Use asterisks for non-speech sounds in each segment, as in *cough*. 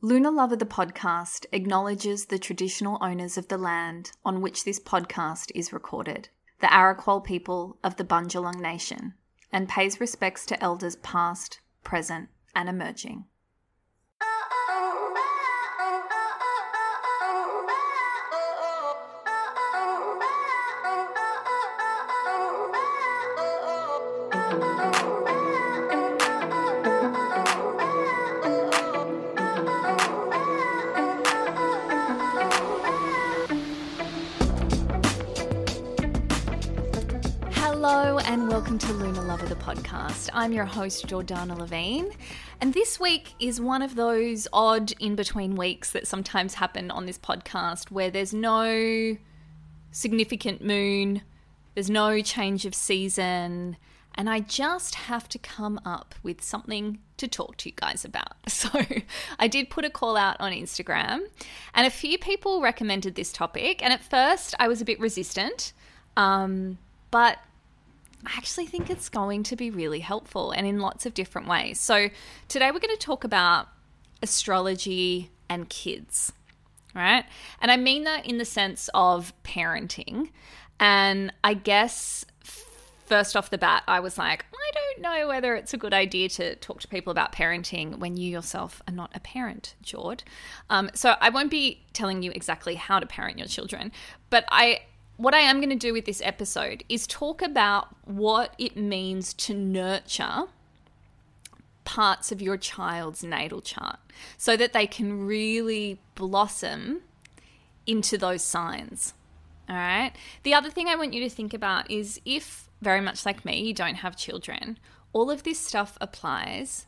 Lunar Lover the podcast acknowledges the traditional owners of the land on which this podcast is recorded, the Arakwal people of the Bundjalung Nation, and pays respects to elders past, present, and emerging. I'm your host, Jordanna Levin, and this week is one of those odd in between weeks that sometimes happen on this podcast where there's no significant moon, there's no change of season, and I just have to come up with something to talk to you guys about. *laughs* So I did put a call out on Instagram, and a few people recommended this topic, and at first I was a bit resistant. Um, but I actually think it's going to be really helpful and in lots of different ways. So, today we're going to talk about astrology and kids, right? And I mean that in the sense of parenting. And I guess first off the bat, I was like, I don't know whether it's a good idea to talk to people about parenting when you yourself are not a parent, Jord. Um, so I won't be telling you exactly how to parent your children, but I what I am going to do with this episode is talk about what it means to nurture parts of your child's natal chart so that they can really blossom into those signs. All right. The other thing I want you to think about is if, very much like me, you don't have children, all of this stuff applies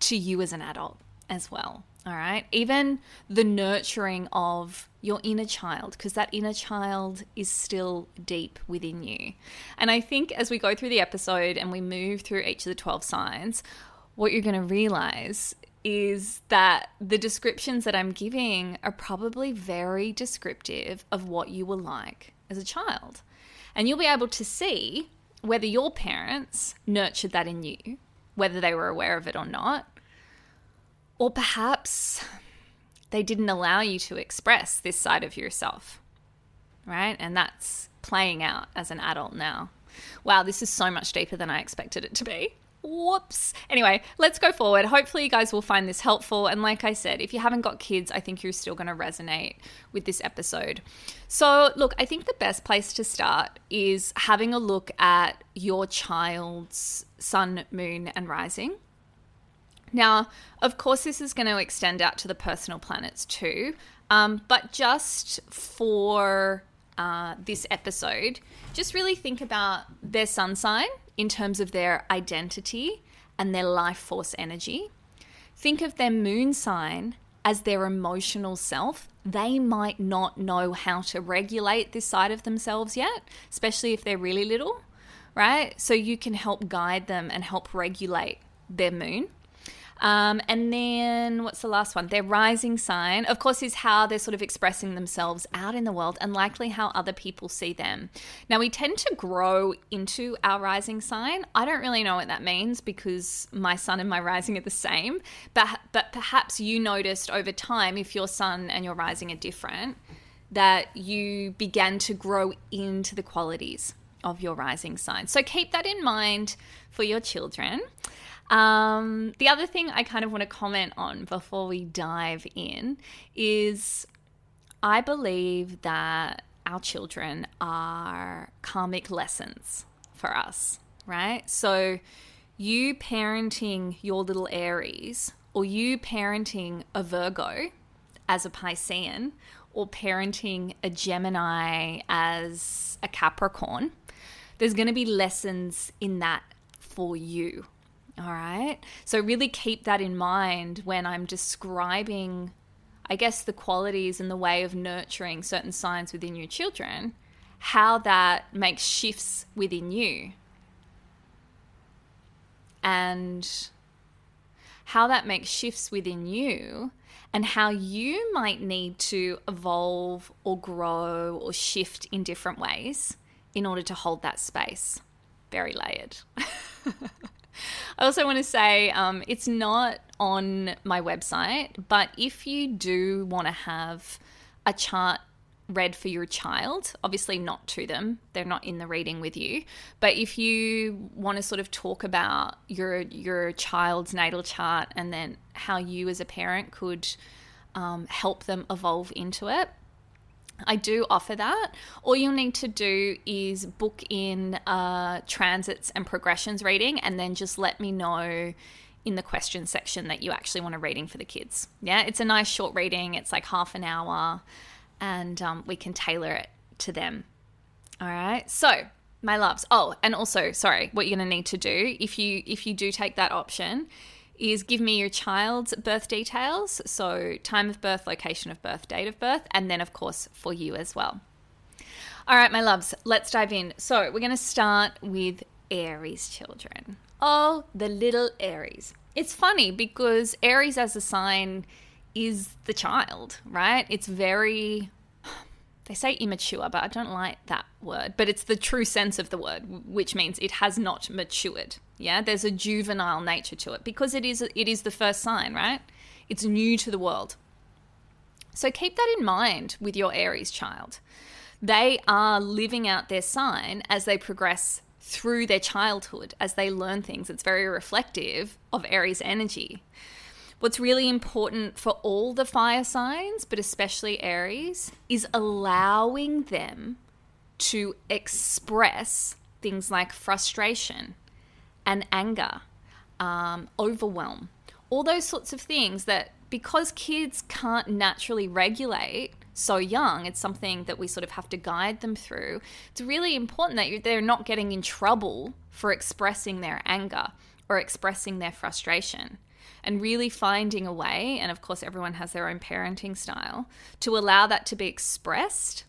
to you as an adult as well. All right. Even the nurturing of your inner child, because that inner child is still deep within you. And I think as we go through the episode and we move through each of the 12 signs, what you're going to realize is that the descriptions that I'm giving are probably very descriptive of what you were like as a child. And you'll be able to see whether your parents nurtured that in you, whether they were aware of it or not, or perhaps they didn't allow you to express this side of yourself, right? And that's playing out as an adult now. Wow, this is so much deeper than I expected it to be. Whoops. Anyway, let's go forward. Hopefully, you guys will find this helpful. And like I said, if you haven't got kids, I think you're still going to resonate with this episode. So, look, I think the best place to start is having a look at your child's sun, moon, and rising. Now, of course, this is going to extend out to the personal planets too, um, but just for uh, this episode, just really think about their sun sign in terms of their identity and their life force energy. Think of their moon sign as their emotional self. They might not know how to regulate this side of themselves yet, especially if they're really little, right? So you can help guide them and help regulate their moon. Um, and then what's the last one? Their rising sign, of course, is how they're sort of expressing themselves out in the world and likely how other people see them. Now, we tend to grow into our rising sign. I don't really know what that means because my sun and my rising are the same, but, but perhaps you noticed over time if your sun and your rising are different that you began to grow into the qualities of your rising sign. So keep that in mind for your children. Um, the other thing I kind of want to comment on before we dive in is I believe that our children are karmic lessons for us, right? So, you parenting your little Aries, or you parenting a Virgo as a Piscean, or parenting a Gemini as a Capricorn, there's going to be lessons in that for you, all right. So, really keep that in mind when I'm describing I guess, the qualities and the way of nurturing certain signs within your children, how that makes shifts within you. And how that makes shifts within you and how you might need to evolve or grow or shift in different ways in order to hold that space. Very layered. *laughs* I also want to say um, it's not on my website, but if you do want to have a chart read for your child, obviously not to them, they're not in the reading with you, but if you want to sort of talk about your your child's natal chart and then how you as a parent could um, help them evolve into it, I do offer that. All you'll need to do is book in uh, transits and progressions reading and then just let me know in the question section that you actually want a reading for the kids. Yeah, it's a nice short reading, it's like half an hour, and um, we can tailor it to them. All right, so my loves. Oh, and also, sorry, what you're going to need to do if you if you do take that option is give me your child's birth details. So, time of birth, location of birth, date of birth, and then, of course, for you as well. All right, my loves, let's dive in. So, we're going to start with Aries children. Oh, the little Aries. It's funny because Aries as a sign is the child, right? It's very they say immature, but I don't like that word. But it's the true sense of the word, which means it has not matured. Yeah, there's a juvenile nature to it because it is it is the first sign, right? It's new to the world. So keep that in mind with your Aries child. They are living out their sign as they progress through their childhood, as they learn things. It's very reflective of Aries energy. What's really important for all the fire signs, but especially Aries, is allowing them to express things like frustration and anger, um, overwhelm, all those sorts of things that because kids can't naturally regulate so young, it's something that we sort of have to guide them through. It's really important that they're not getting in trouble for expressing their anger or expressing their frustration and really finding a way, and of course, everyone has their own parenting style, to allow that to be expressed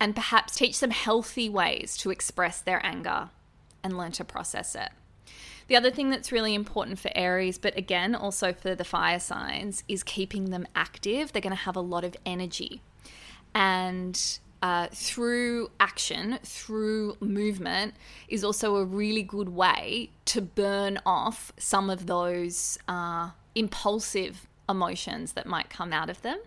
and perhaps teach them healthy ways to express their anger and learn to process it. The other thing that's really important for Aries, but again, also for the fire signs, is keeping them active. They're going to have a lot of energy. And uh, through action, through movement, is also a really good way to burn off some of those uh, impulsive emotions that might come out of them.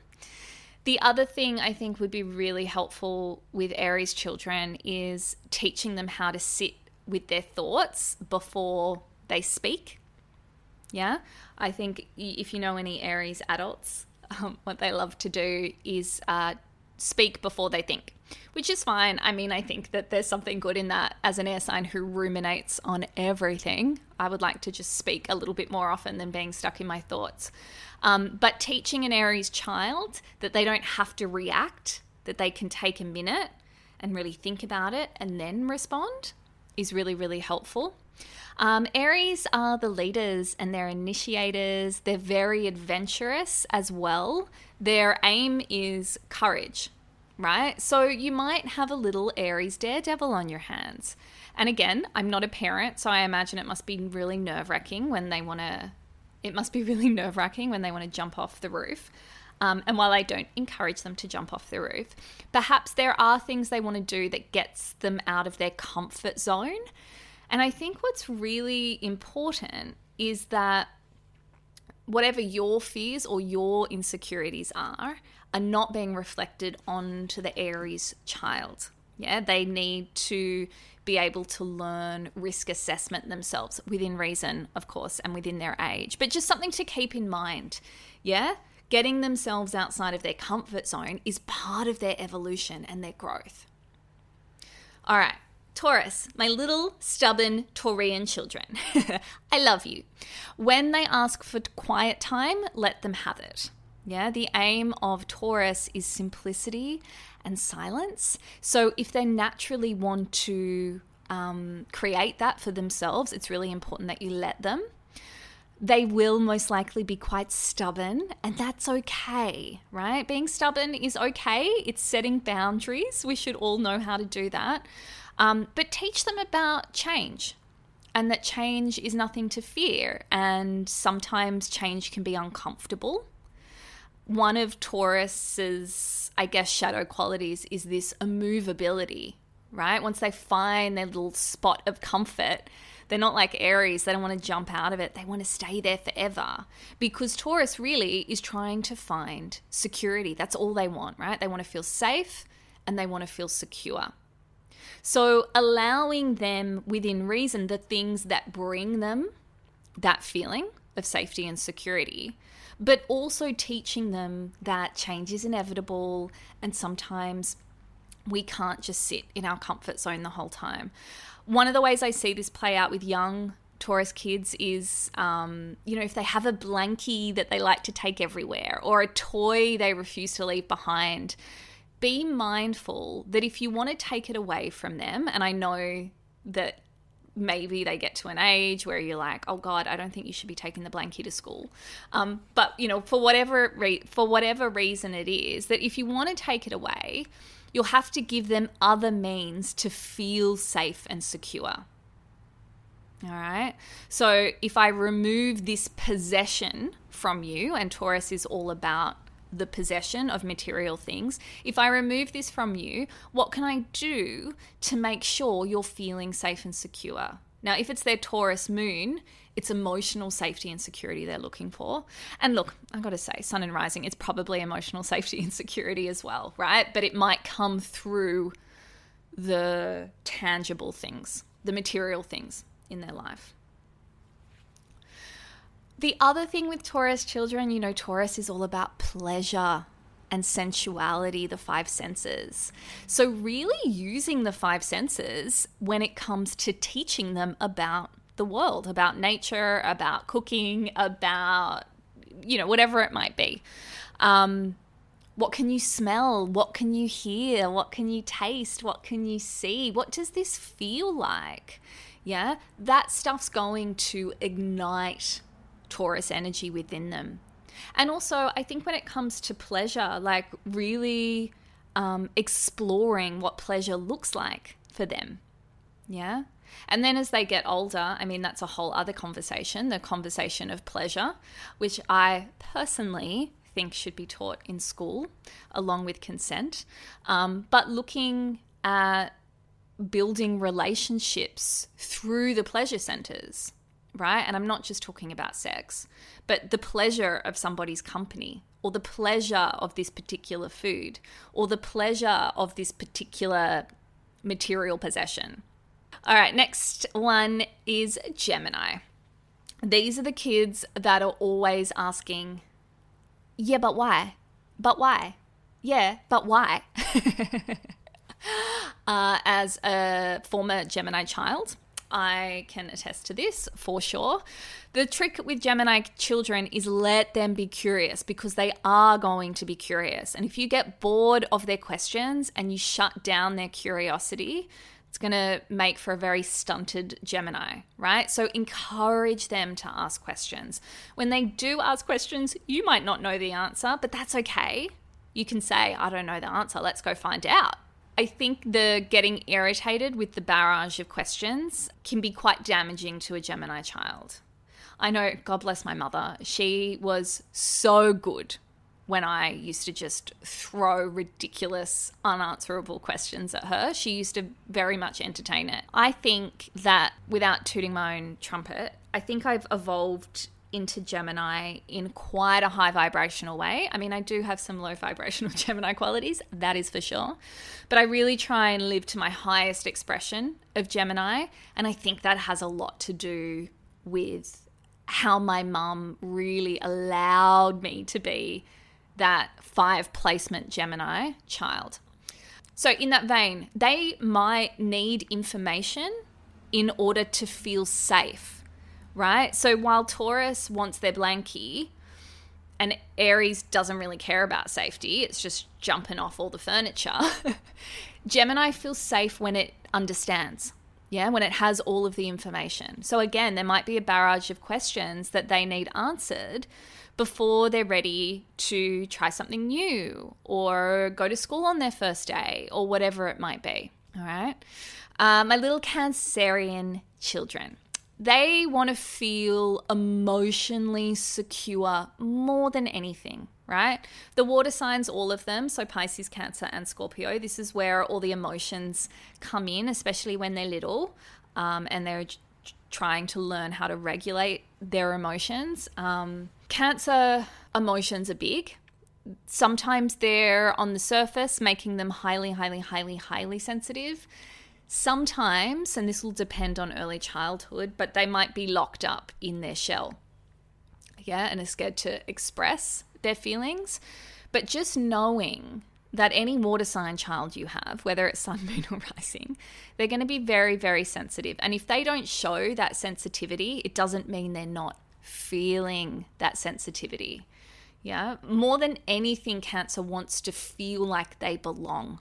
The other thing I think would be really helpful with Aries children is teaching them how to sit with their thoughts before they speak. Yeah, I think if you know any Aries adults, *laughs* um, what they love to do is uh, speak before they think, which is fine. I mean, I think that there's something good in that as an air sign who ruminates on everything. I would like to just speak a little bit more often than being stuck in my thoughts. Um, but teaching an Aries child that they don't have to react, that they can take a minute and really think about it and then respond is really, really helpful. Um, Aries are the leaders and they're initiators. They're very adventurous as well. Their aim is courage, right? So you might have a little Aries daredevil on your hands. And again, I'm not a parent, so I imagine it must be really nerve wracking when they want to. It must be *laughs* really nerve wracking when they want to jump off the roof. Um, and while I don't encourage them to jump off the roof, perhaps there are things they want to do that gets them out of their comfort zone. And I think what's really important is that whatever your fears or your insecurities are, are not being reflected onto the Aries child. Yeah, they need to be able to learn risk assessment themselves within reason, of course, and within their age. But just something to keep in mind. Yeah, getting themselves outside of their comfort zone is part of their evolution and their growth. All right, Taurus, my little stubborn Taurian children. *laughs* I love you. When they ask for quiet time, let them have it. Yeah, the aim of Taurus is simplicity and silence. So if they naturally want to um, create that for themselves, it's really important that you let them. they will most likely be quite stubborn, and that's okay, right? Being stubborn is okay. It's setting boundaries. We should all know how to do that. Um, but teach them about change and that change is nothing to fear, and sometimes change can be uncomfortable. One of Taurus's, I guess, shadow qualities is this immovability, right? Once they find their little spot of comfort, they're not like Aries. They don't want to jump out of it. They want to stay there forever because Taurus really is trying to find security. That's all they want, right? They want to feel safe and they want to feel secure. So, allowing them within reason the things that bring them that feeling of safety and security, but also teaching them that change is inevitable and sometimes we can't just sit in our comfort zone the whole time. One of the ways I see this play out with young Taurus kids is, um, you know, if they have a blankie that they like to take everywhere or a toy they refuse to leave behind, be mindful that if you want to take it away from them, and I know that maybe they get to an age where you're like, oh God, I don't think you should be taking the blankie to school. Um, but you know, for whatever re- for whatever reason it is, that if you want to take it away, you'll have to give them other means to feel safe and secure. All right. So if I remove this possession from you, and Taurus is all about the possession of material things. If I remove this from you, what can I do to make sure you're feeling safe and secure? Now, if it's their Taurus moon, it's emotional safety and security they're looking for. And look, I've got to say, Sun and Rising, it's probably emotional *laughs* safety and security as well, right? But it might come through the tangible things, the material things in their life. The other thing with Taurus children, you know, Taurus is all about pleasure and sensuality, the five senses. So, really using the five senses when it comes to teaching them about the world, about nature, about cooking, about, you know, whatever it might be. Um, what can you smell? What can you hear? What can you taste? What can you see? What does this feel like? Yeah, that stuff's going to ignite Taurus energy within them. And also, I think when it comes to pleasure, like really um, exploring what pleasure looks like for them. Yeah. And then as they get older, I mean, that's a whole other conversation the conversation of pleasure, which I personally think should be taught in school along with consent. Um, but looking at building relationships through the pleasure centers right? And I'm not just talking about sex, but the pleasure of somebody's company or the pleasure of this particular food or the pleasure of this particular material possession. All right, next one is Gemini. These are the kids that are always asking, yeah, but why? But why? Yeah, but why? *laughs* uh, as a former Gemini child, I can attest to this for sure. The trick with Gemini children is let them be curious because they are going to be curious. And if you get bored of their questions and you shut down their curiosity, it's going to make for a very stunted Gemini, right? So encourage them to ask questions. When they do ask questions, you might not know the answer, but that's okay. You can say, I don't know the answer, let's go find out. I think the getting irritated with the barrage of questions can be quite damaging to a Gemini child. I know, God bless my mother, she was so good when I used to just throw ridiculous, unanswerable questions at her. She used to very much entertain it. I think that without tooting my own trumpet, I think I've evolved into Gemini in quite a high vibrational way. I mean, I do have some low *laughs* vibrational Gemini qualities, that is for sure. But I really try and live to my highest expression of Gemini. And I think that has a lot to do with how my mum really allowed me to be that five placement Gemini child. So, in that vein, they might need information in order to feel safe right? So while Taurus wants their blankie and Aries doesn't really care about safety, it's just jumping off all the furniture, *laughs* Gemini feels safe when it understands. Yeah, when it has all of the information. So, again, there might be a barrage of questions that they need answered before they're ready to try something new or go to school on their first day or whatever it might be. All right. Uh, my little Cancerian children. They want to feel emotionally secure more than anything, right? The water signs, all of them, so Pisces, Cancer, and Scorpio, this is where all the emotions come in, especially when they're little um, and they're trying to learn how to regulate their emotions. Um, cancer emotions are big. Sometimes they're on the surface, making them highly, highly, highly, highly sensitive. Sometimes, and this will depend on early childhood, but they might be locked up in their shell. Yeah, and are scared to express their feelings. But just knowing that any water sign child you have, whether it's sun, *laughs* moon, or rising, they're going to be very, very sensitive. And if they don't show that sensitivity, it doesn't mean they're not feeling that sensitivity. Yeah. More than anything, Cancer wants to feel like they belong.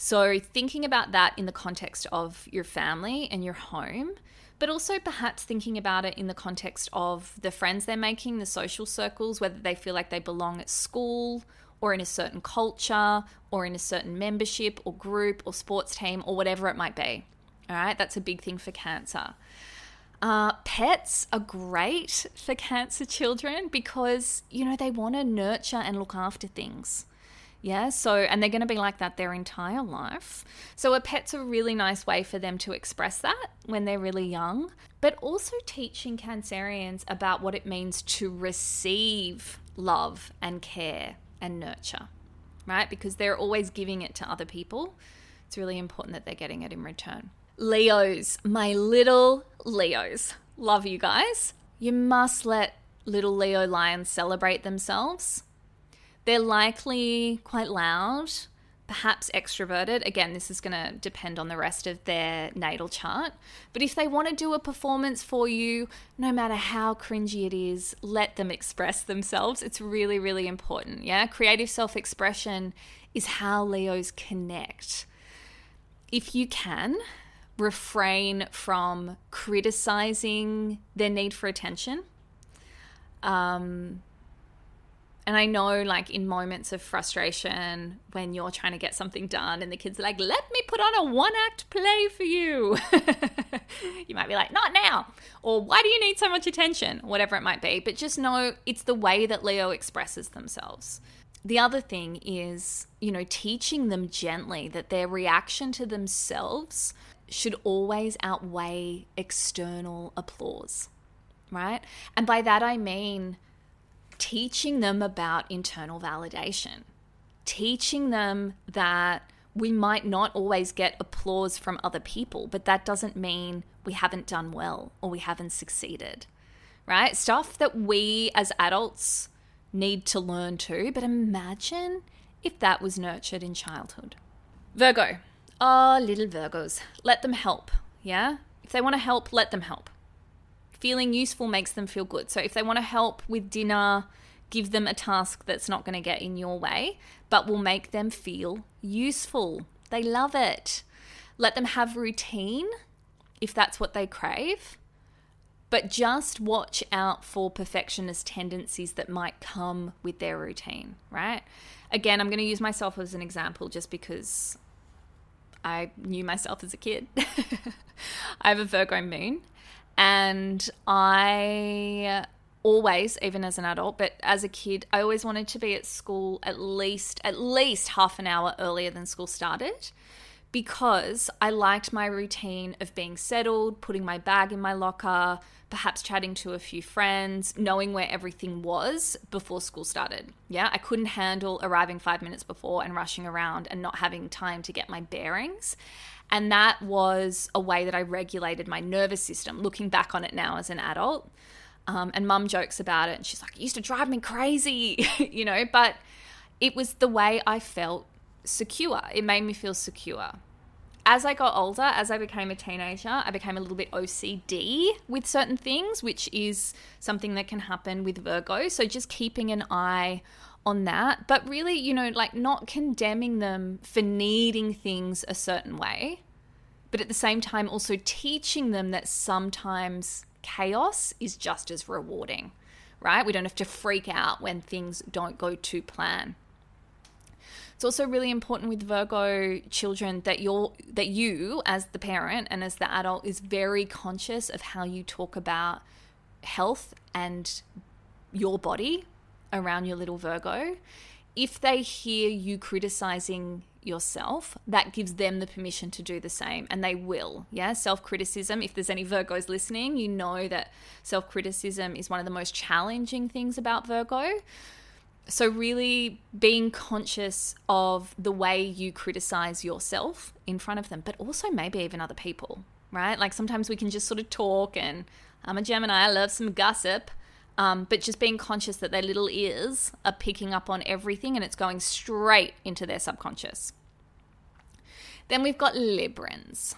So, thinking about that in the context of your family and your home, but also perhaps thinking about it in the context of the friends they're making, the social circles, whether they feel like they belong at school or in a certain culture or in a certain membership or group or sports team or whatever it might be. All right, that's a big thing for Cancer. Uh, pets are great for cancer children because, you know, they want to nurture and look after things. Yeah, so, and they're going to be like that their entire life. So, a pet's a really nice way for them to express that when they're really young, but also teaching Cancerians about what it means to receive love and care and nurture, right? Because they're always giving it to other people. It's really important that they're getting it in return. Leos, my little Leos, love you guys. You must let little Leo lions celebrate themselves they're likely quite loud, perhaps extroverted. Again, this is going to depend on the rest of their natal chart. But if they want to do a performance for you, no matter how cringy it is, let them express themselves. It's really, really important. Yeah. Creative self expression is how Leos connect. If you can, refrain from criticizing their need for attention. Um, and I know, like, in moments of frustration when you're trying to get something done and the kids are like, let me put on a one act play for you. *laughs* you might be like, not now. Or why do you need so much attention? Whatever it might be. But just know it's the way that Leo expresses themselves. The other thing is, you know, teaching them gently that their reaction to themselves should always outweigh external applause, right? And by that I mean, teaching them about internal validation, teaching them that we might not always get applause from other people, but that doesn't mean we haven't done well or we haven't succeeded, right? Stuff that we as adults need to learn too, but imagine if that was nurtured in childhood. Virgo. Oh, little Virgos. Let them help, yeah? If they want to help, let them help feeling useful makes them feel good. So if they want to help with dinner, give them a task that's not going to get in your way, but will make them feel useful. They love it. Let them have routine if that's what they crave. But just watch out for perfectionist tendencies that might come with their routine, right? Again, I'm going to use myself as an example just because I knew myself as a kid. *laughs* I have a Virgo moon and I always even as an adult but as a kid i always wanted to be at school at least at least half an hour earlier than school started because i liked my routine of being settled putting my bag in my locker perhaps chatting to a few friends knowing where everything was before school started. Yeah i couldn't handle arriving 5 minutes before and rushing around and not having time to get my bearings and that was a way that I regulated my nervous system, looking back on it now as an adult. Um, and mum jokes about it. And she's like, it used to drive me crazy, *laughs* you know, but it was the way I felt secure. It made me feel secure. As I got older, as I became a teenager, I became a little bit OCD with certain things, which is something that can happen with Virgo. So just keeping an eye on that, but really, you know, like not condemning them for needing things a certain way, but at the same time, also teaching them that sometimes chaos is just as rewarding, right? We don't have to freak out when things don't go to plan. It's also really important with Virgo children that you're that you as the parent and as the adult is very conscious of how you talk about health and your body around your little Virgo. If they hear you criticizing yourself, that gives them the permission to do the same, and they will. Yeah, self criticism. If there's any Virgos listening, you know that self criticism is one of the most challenging things about Virgo. So, really being conscious of the way you criticize yourself in front of them, but also maybe even other people, right? Like sometimes we can just sort of talk, and I'm a Gemini, I love some gossip. Um, but just being conscious that their little ears are picking up on everything and it's going straight into their subconscious. Then we've got Librans.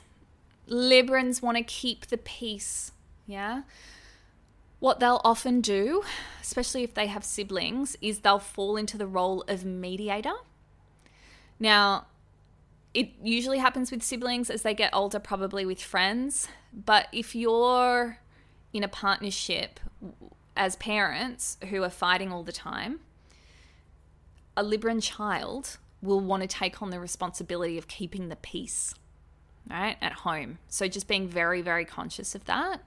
Librans want to keep the peace, yeah? What they'll often do, especially if they have siblings, is they'll fall into the role of mediator. Now, it usually happens with siblings as they get older, probably with friends. But if you're in a partnership as parents who are fighting all the time, a Libran child will want to take on the responsibility of keeping the peace, right, at home. So just being very, very conscious of that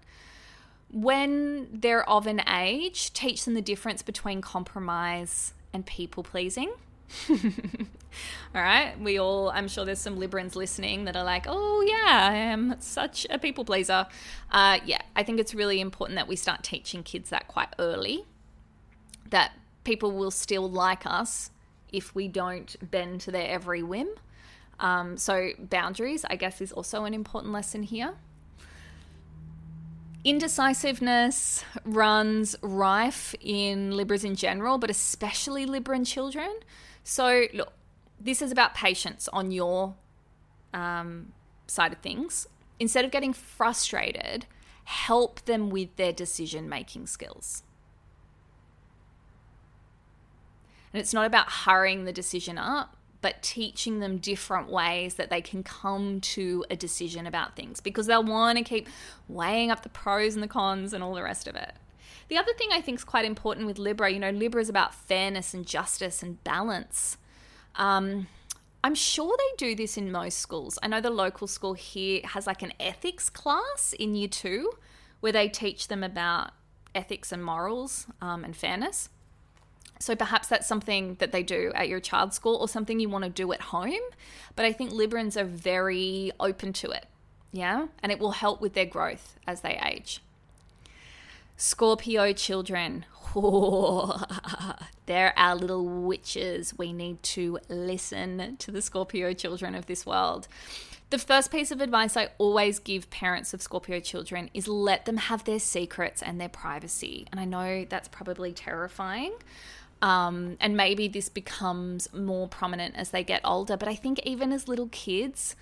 when they're of an age, teach them the difference between compromise and people pleasing. *laughs* all right. We all, I'm sure there's some Librans listening that are like, oh, yeah, I am such a people pleaser. Uh, yeah, I think it's really important that we start teaching kids that quite early, that people will still like us if we don't bend to their every whim. Um, so, boundaries, I guess, is also an important lesson here. Indecisiveness runs rife in Libras in general, but especially Libran children. So, look, this is about patience on your um, side of things. Instead of getting frustrated, help them with their decision making skills. And it's not about hurrying the decision up, but teaching them different ways that they can come to a decision about things because they'll want to keep weighing up the pros and the cons and all the rest of it. The other thing I think is quite important with Libra, you know, Libra is about fairness and justice and balance. Um, I'm sure they do this in most schools. I know the local school here has like an ethics class in year two where they teach them about ethics and morals um, and fairness. So perhaps that's something that they do at your child's school or something you want to do at home. But I think Librans are very open to it. Yeah. And it will help with their growth as they age. Scorpio children. *laughs* They're our little witches. We need to listen to the Scorpio children of this world. The first piece of advice I always give parents of Scorpio children is let them have their secrets and their privacy. And I know that's probably terrifying. Um, and maybe this becomes more prominent as they get older. But I think even as little kids,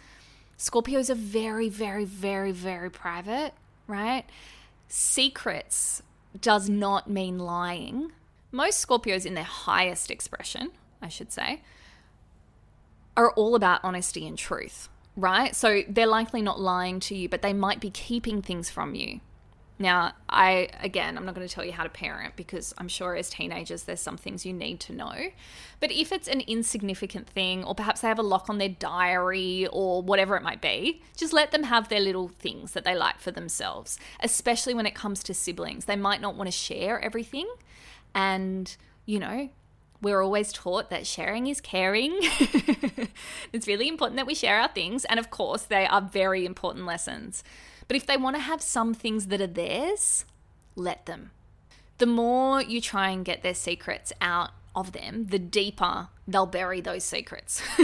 Scorpios are very, very, very, very private, right? Secrets does not mean lying. Most Scorpios, in their highest expression, I should say, are all about honesty and truth, right? So they're likely not lying to you, but they might be keeping things from you. Now, I, again, I'm not going to tell you how to parent because I'm sure as teenagers there's some things you need to know. But if it's an insignificant thing, or perhaps they have a lock on their diary or whatever it might be, just let them have their little things that they like for themselves, especially when it comes to siblings. They might not want to share everything. And, you know, we're always taught that sharing is caring. *laughs* it's really important that we share our things. And of course, they are very important lessons. But if they want to have some things that are theirs, let them. The more you try and get their secrets out of them, the deeper they'll bury those secrets. *laughs*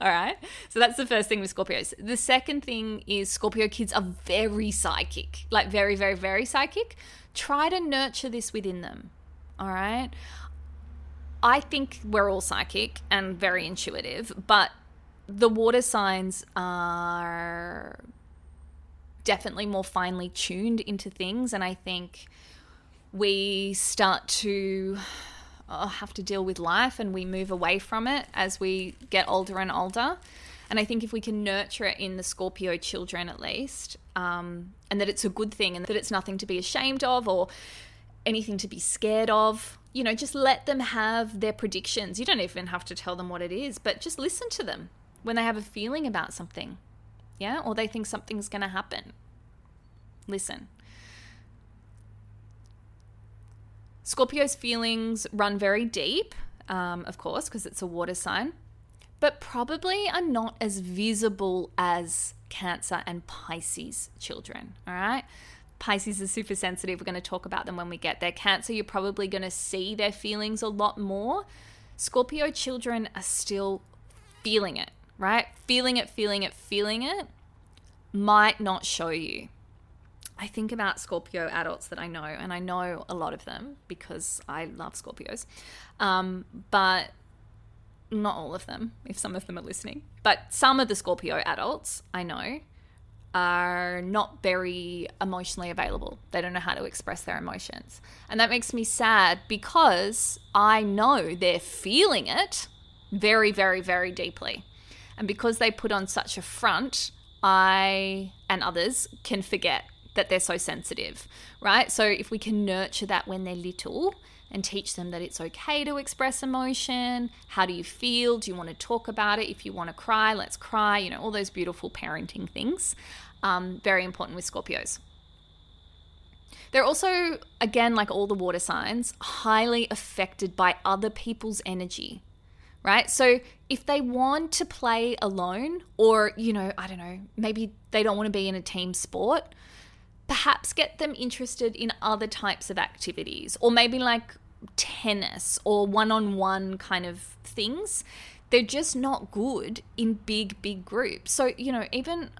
All right. So that's the first thing with Scorpios. The second thing is Scorpio kids are very psychic, like very, very, very psychic. Try to nurture this within them. All right. I think we're all psychic and very intuitive, but the water signs are definitely more finely tuned into things. And I think we start to uh, have to deal with life and we move away from it as we get older and older. And I think if we can nurture it in the Scorpio children at least, um, and that it's a good thing and that it's nothing to be ashamed of or anything to be scared of, you know, just let them have their predictions. You don't even have to tell them what it is, but just listen to them when they have a feeling about something, yeah, or they think something's going to happen. Listen. Scorpio's feelings run very deep, um, of course, because it's a water sign, but probably are not as visible as Cancer and Pisces children. All right. Pisces are super sensitive. We're going to talk about them when we get there. Cancer, you're probably going to see their feelings a lot more. Scorpio children are still feeling it, right? Feeling it, feeling it, feeling it might not show you. I think about Scorpio adults that I know, and I know a lot of them because I love Scorpios, um, but not all of them, if some of them are listening. But some of the Scorpio adults I know are not very emotionally available. They don't know how to express their emotions. And that makes me sad because I know they're feeling it very, very, very deeply. And because they put on such a front, I and others can forget that they're so sensitive, right? So if we can nurture that when they're little and teach them that it's okay to express emotion, how do you feel? Do you want to talk about it? If you want to cry, let's cry, you know, all those beautiful parenting things. Um, very important with Scorpios. They're also, again, like all the water signs, highly affected by other people's energy, right? So if they want to play alone, or, you know, I don't know, maybe they don't want to be in a team sport, perhaps get them interested in other types of activities, or maybe like tennis or one on one kind of things. They're just not good in big, big groups. So, you know, even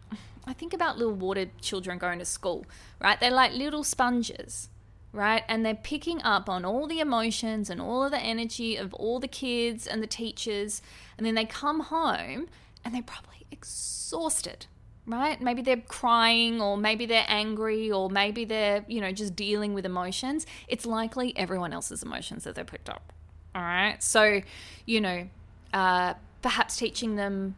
I think about little water children going to school, right? They're like little sponges, right? And they're picking up on all the emotions and all of the energy of all the kids and the teachers. And then they come home and they're probably exhausted, right? Maybe they're crying or maybe they're angry or maybe they're, you know, just dealing with emotions. It's likely everyone else's emotions that they picked up. All right. So, you know, uh, perhaps teaching them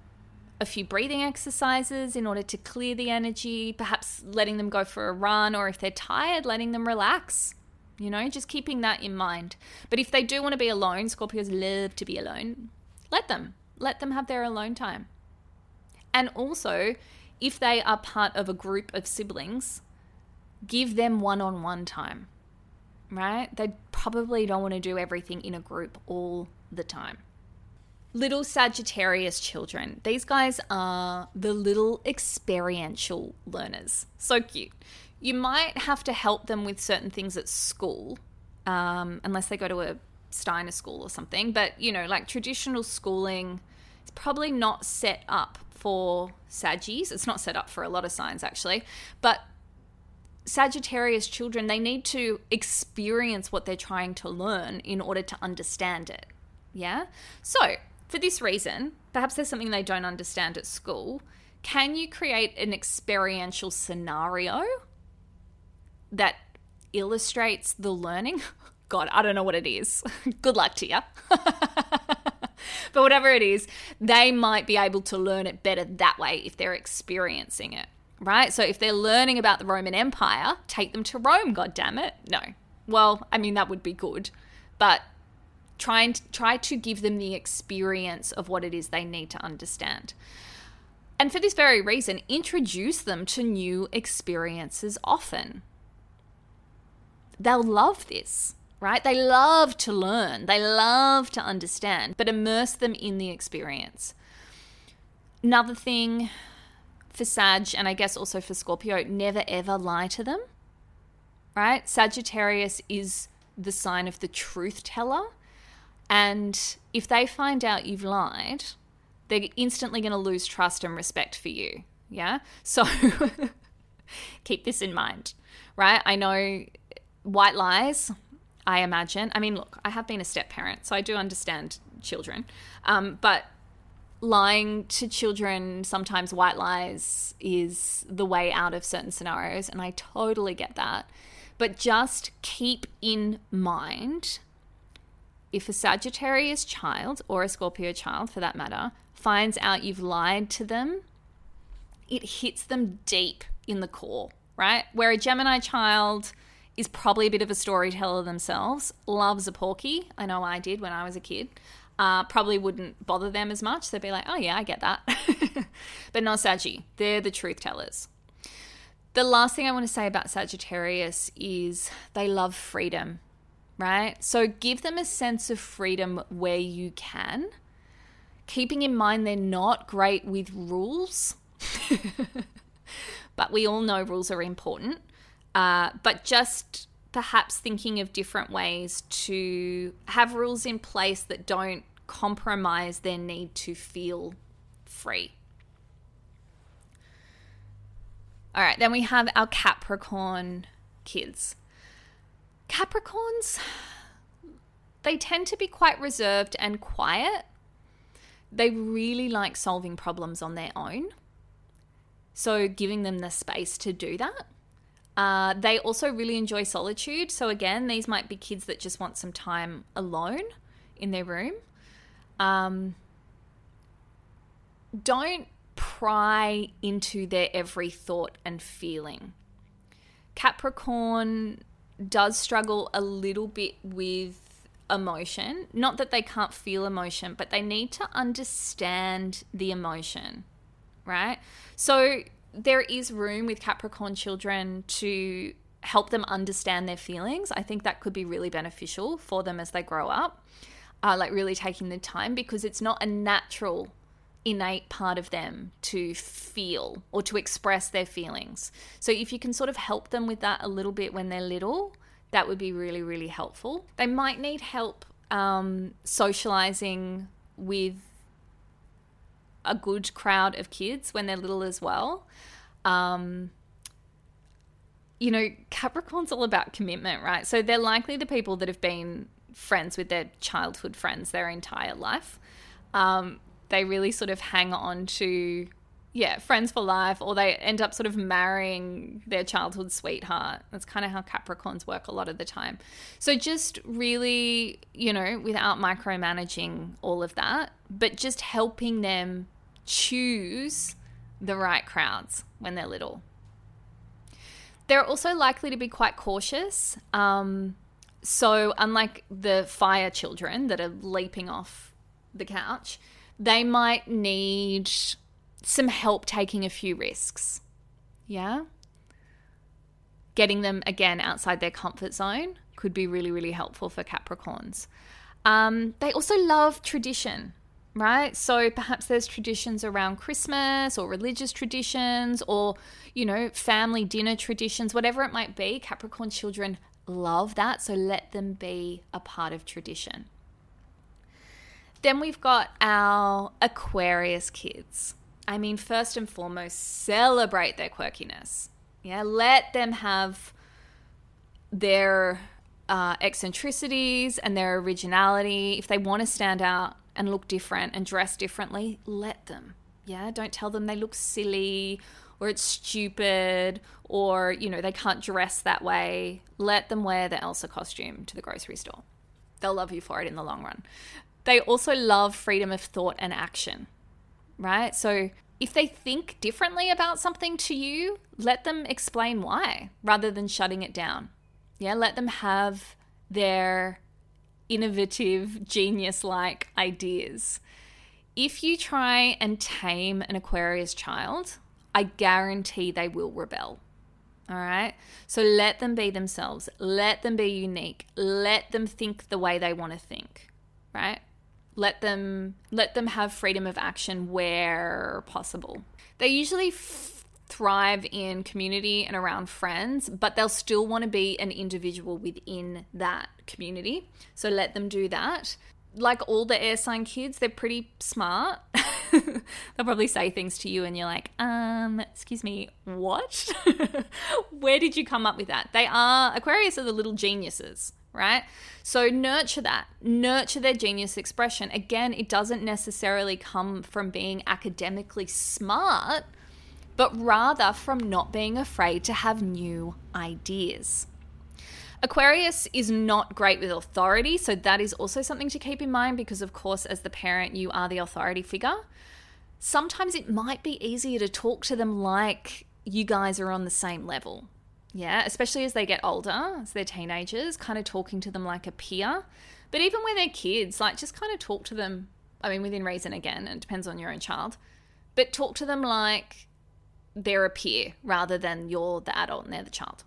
a few breathing exercises in order to clear the energy, perhaps letting them go for a run, or if they're tired, letting them relax. You know, just keeping that in mind. But if they do want to be alone, Scorpios love to be alone, let them. Let them have their alone time. And also, if they are part of a group of siblings, give them one on one time, right? They probably don't want to do everything in a group all the time little Sagittarius children. These guys are the little experiential learners. So cute. You might have to help them with certain things at school, um, unless they go to a Steiner school or something. But, you know, like traditional schooling is probably not set up for Saggies. It's not set up for a lot of signs, actually. But Sagittarius children, they need to experience what they're trying to learn in order to understand it. Yeah? So, for this reason, perhaps there's something they don't understand at school. Can you create an experiential scenario that illustrates the learning? *laughs* God, I don't know what it is. *laughs* Good luck to you. *laughs* but whatever it is, they might be able to learn it better that way if they're experiencing it, right? So if they're learning about the Roman Empire, take them to Rome, god damn it. No. Well, I mean that would be good. But try and try to give them the experience of what it is they need to understand. And for this very reason, introduce them to new experiences often. They'll love this, right? They love to learn, they love to understand, but immerse them in the experience. Another thing for Sag, and I guess also for Scorpio, never ever lie to them, right? Sagittarius is the sign of the truth teller. And if they find out you've lied, they're instantly going to lose trust and respect for you. Yeah. *laughs* So keep this in mind, right? I know white lies, I imagine. I mean, look, I have been a step parent, so I do understand children. Um, but lying to children, sometimes white lies, is the way out of certain scenarios. And I totally get that. But just keep in mind if a Sagittarius child, or a Scorpio child for that matter, finds out you've lied to them, it hits them deep in the core, right? Where a Gemini child is probably a bit of a storyteller themselves, loves a porky. I know I did when I was a kid. Uh, probably wouldn't bother them as much. They'd be like, oh, yeah, I get that. *laughs* but not Saggy. They're the truth tellers. The last thing I want to say about Sagittarius is they love freedom, right? So give them a sense of freedom where you can, keeping in mind they're not great with rules. *laughs* but we all know rules are important. Uh, but just perhaps thinking of different ways to have rules in place that don't compromise their need to feel free. All right, then we have our Capricorn kids. Capricorns, they tend to be quite reserved and quiet. They really like solving problems on their own. So, giving them the space to do that. Uh, they also really enjoy solitude. So, again, these might be kids that just want some time alone in their room. Um, don't pry into their every thought and feeling. Capricorn does struggle a little bit with emotion. Not that they can't feel emotion, but they need to understand the emotion, right? So there is room with Capricorn children to help them understand their feelings. I think that could be really beneficial for them as they grow up. Uh, like really taking the time because it's not a natural innate part of them to feel or to express their feelings. So if you can sort of help them with that a little bit when they're little, that would be really, really helpful. They might need help um, socializing with a good crowd of kids when they're little as well. Um, you know, Capricorn's all about commitment, right? So they're likely the people that have been friends with their childhood friends their entire life. Um, they really sort of hang on to, yeah, friends for life, or they end up sort of marrying their childhood sweetheart. That's kind of how Capricorns work a lot of the time. So just really, you know, without micromanaging all of that, but just helping them choose the right crowds when they're little. They're also likely to be quite cautious. Um, so, unlike the fire children that are leaping off the couch, they might need some help taking a few risks. Yeah? Getting them again outside their comfort zone could be really, really helpful for Capricorns. Um, they also love tradition right? So perhaps there's traditions around Christmas or religious traditions or, you know, family dinner traditions, whatever it might be. Capricorn children love that. So let them be a part of tradition. Then we've got our Aquarius kids. I mean, first and foremost, celebrate their quirkiness. Yeah, let them have their uh, eccentricities and their originality. If they want to stand out, and look different and dress differently, let them. Yeah, don't tell them they look silly or it's stupid or, you know, they can't dress that way. Let them wear the Elsa costume to the grocery store. They'll love you for it in the long run. They also love freedom of thought and action, right? So if they think differently about something to you, let them explain why rather than shutting it down. Yeah, let them have their innovative, genius like ideas. If you try and tame an Aquarius child, I guarantee they will rebel. All right. So let them be themselves. Let them be unique. Let them think the way they want to think. Right? Let them let them have freedom of action where possible. They usually f- thrive in community and around friends, but they'll still want to be an individual within that community. So let them do that. Like all the air sign kids, they're pretty smart. *laughs* they'll probably say things to you and you're like, um, excuse me, what? *laughs* Where did you come up with that? They are, Aquarius are the little geniuses, right? So nurture that, nurture their genius expression. Again, it doesn't necessarily come from being academically smart but rather from not being afraid to have new ideas. Aquarius is not great with authority, so that is also something to keep in mind because, of course, as the parent, you are the authority figure. Sometimes it might be easier to talk to them like you guys are on the same level. Yeah, especially as they get older, as they're teenagers, kind of talking to them like a peer. But even when they're kids, like just kind of talk to them, I mean, within reason again, it depends on your own child, but talk to them like they're a peer rather than you're the adult and they're the child.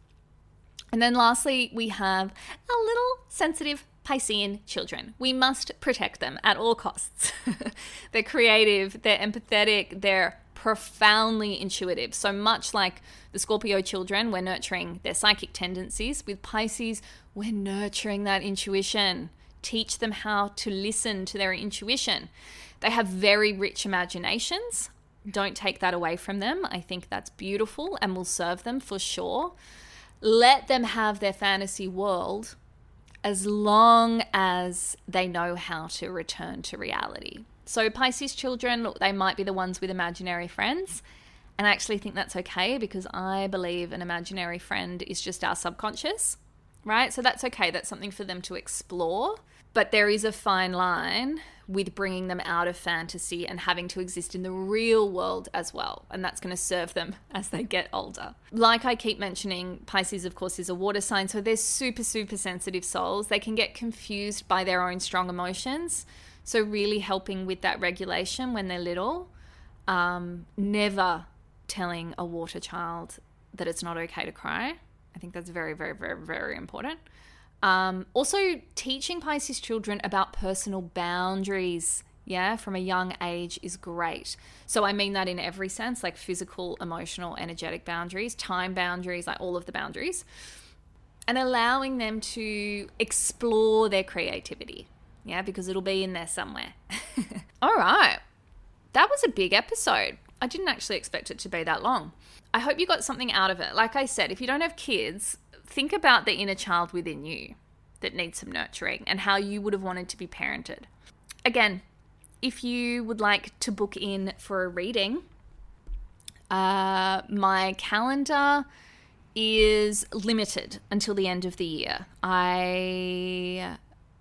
And then lastly, we have our little sensitive Piscean children. We must protect them at all costs. *laughs* they're creative, they're empathetic, they're profoundly intuitive. So much like the Scorpio children, we're nurturing their psychic tendencies. With Pisces, we're nurturing that intuition. Teach them how to listen to their intuition. They have very rich imaginations. Don't take that away from them. I think that's beautiful and will serve them for sure. Let them have their fantasy world as long as they know how to return to reality. So, Pisces children, they might be the ones with imaginary friends. And I actually think that's okay because I believe an imaginary friend is just our subconscious, right? So that's okay. That's something for them to explore. But there is a fine line with bringing them out of fantasy and having to exist in the real world as well. And that's going to serve them *laughs* as they get older. Like I keep mentioning, Pisces, of course, is a water sign. So they're super, super sensitive souls. They can get confused by their own strong emotions. So, really helping with that regulation when they're little. Um, never telling a water child that it's not okay to cry. I think that's very, very, very, very important. Um, also, teaching Pisces children about personal boundaries, yeah, from a young age is great. So, I mean that in every sense like physical, emotional, energetic boundaries, time boundaries, like all of the boundaries, and allowing them to explore their creativity, yeah, because it'll be in there somewhere. *laughs* all right. That was a big episode. I didn't actually expect it to be that long. I hope you got something out of it. Like I said, if you don't have kids, think about the inner child within you that needs some nurturing and how you would have wanted to be parented. Again, if you would like to book in for a reading, uh, my calendar is limited until the end of the year. I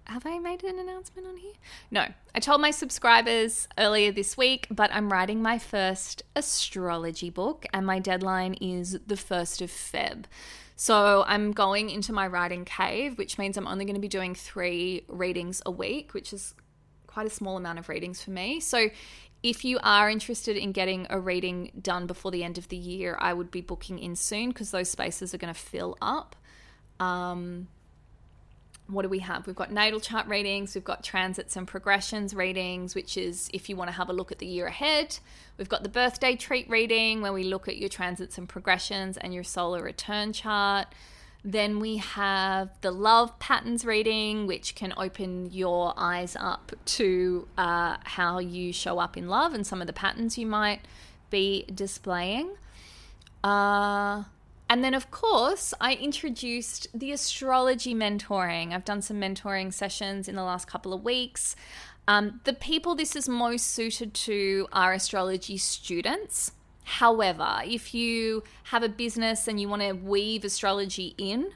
have I made an announcement on here? No. I told my subscribers earlier this week, but I'm writing my first astrology book and my deadline is the 1st of Feb. So I'm going into my writing cave, which means I'm only going to be doing three readings a week, which is quite a small amount of readings for me. So if you are interested in getting a reading done before the end of the year, I would be booking in soon because those spaces are going to fill up. Um, what do we have? We've got natal chart readings, we've got transits and progressions readings, which is if you want to have a look at the year ahead. We've got the birthday treat reading, where we look at your transits and progressions and your solar return chart. Then we have the love patterns reading, which can open your eyes up to uh, how you show up in love and some of the patterns you might be displaying. Uh, and then, of course, I introduced the astrology mentoring. I've done some mentoring sessions in the last couple of weeks. Um, the people this is most suited to are astrology students. However, if you have a business and you want to weave astrology in,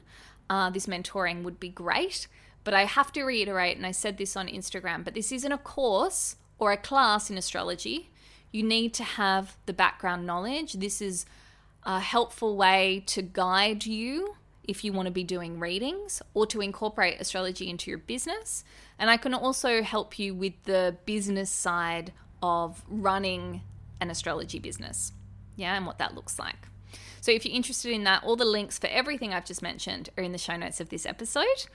uh, this mentoring would be great. But I have to reiterate, and I said this on Instagram, but this isn't a course or a class in astrology. You need to have the background knowledge. This is a helpful way to guide you if you want to be doing readings or to incorporate astrology into your business. And I can also help you with the business side of running an astrology business. Yeah, and what that looks like. So if you're interested in that, all the links for everything I've just mentioned are in the show notes of this episode.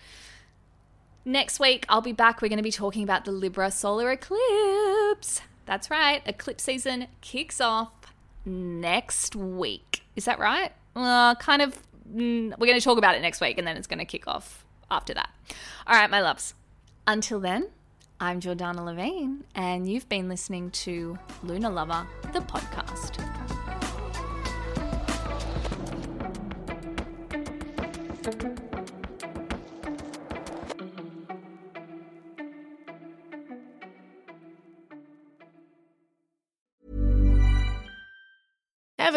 Next week, I'll be back. We're going to be talking about the Libra solar eclipse. That's right, eclipse season kicks off next week. Is that right? Uh, kind of. Mm, we're going to talk about it next week and then it's going to kick off after that. All right, my loves. Until then, I'm Jordanna Levin, and you've been listening to Lunar Lover, the podcast.